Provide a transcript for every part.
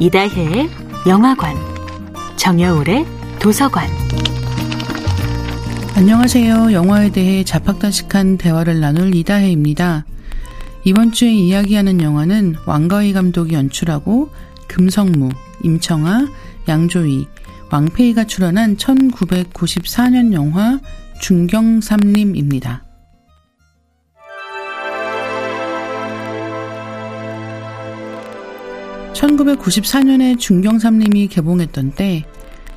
이다혜의 영화관, 정여울의 도서관. 안녕하세요. 영화에 대해 자팍다식한 대화를 나눌 이다혜입니다. 이번 주에 이야기하는 영화는 왕가희 감독이 연출하고 금성무, 임청아, 양조희, 왕페이가 출연한 1994년 영화 중경삼림입니다. 1994년에 중경삼림이 개봉했던 때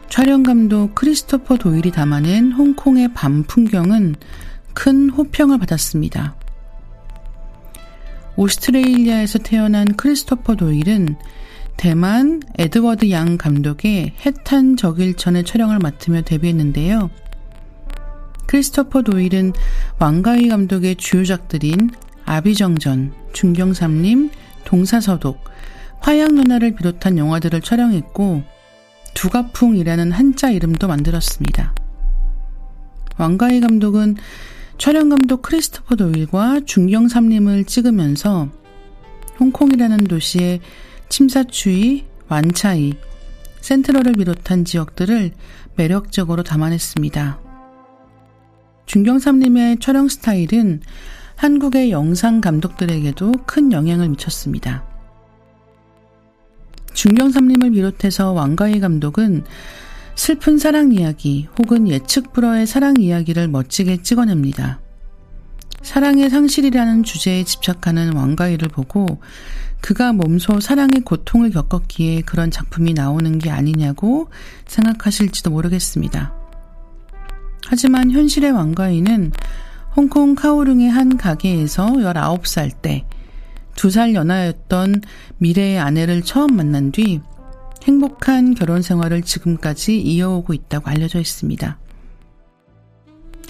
촬영 감독 크리스토퍼 도일이 담아낸 홍콩의 밤 풍경은 큰 호평을 받았습니다. 오스트레일리아에서 태어난 크리스토퍼 도일은 대만 에드워드 양 감독의 해탄 적일천의 촬영을 맡으며 데뷔했는데요. 크리스토퍼 도일은 왕가위 감독의 주요작들인 아비정전, 중경삼림, 동사서독, 화양연화를 비롯한 영화들을 촬영했고 두가풍이라는 한자 이름도 만들었습니다. 왕가희 감독은 촬영 감독 크리스토퍼 도일과 중경 삼림을 찍으면서 홍콩이라는 도시의 침사추이, 완차이, 센트럴을 비롯한 지역들을 매력적으로 담아냈습니다. 중경 삼림의 촬영 스타일은 한국의 영상 감독들에게도 큰 영향을 미쳤습니다. 중경삼림을 비롯해서 왕가희 감독은 슬픈 사랑 이야기 혹은 예측 불허의 사랑 이야기를 멋지게 찍어냅니다. 사랑의 상실이라는 주제에 집착하는 왕가희를 보고 그가 몸소 사랑의 고통을 겪었기에 그런 작품이 나오는 게 아니냐고 생각하실지도 모르겠습니다. 하지만 현실의 왕가희는 홍콩 카오룽의 한 가게에서 19살 때 두 살 연하였던 미래의 아내를 처음 만난 뒤 행복한 결혼 생활을 지금까지 이어오고 있다고 알려져 있습니다.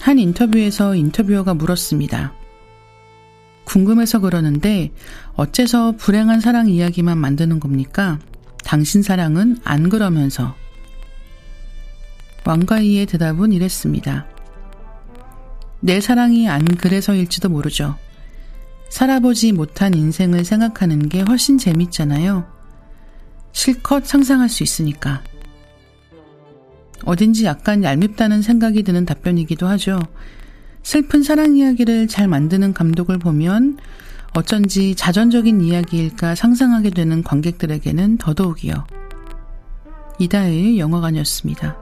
한 인터뷰에서 인터뷰어가 물었습니다. 궁금해서 그러는데 어째서 불행한 사랑 이야기만 만드는 겁니까? 당신 사랑은 안 그러면서. 왕가이의 대답은 이랬습니다. 내 사랑이 안 그래서일지도 모르죠. 살아보지 못한 인생을 생각하는 게 훨씬 재밌잖아요. 실컷 상상할 수 있으니까. 어딘지 약간 얄밉다는 생각이 드는 답변이기도 하죠. 슬픈 사랑 이야기를 잘 만드는 감독을 보면 어쩐지 자전적인 이야기일까 상상하게 되는 관객들에게는 더더욱이요. 이다의 영화관이었습니다.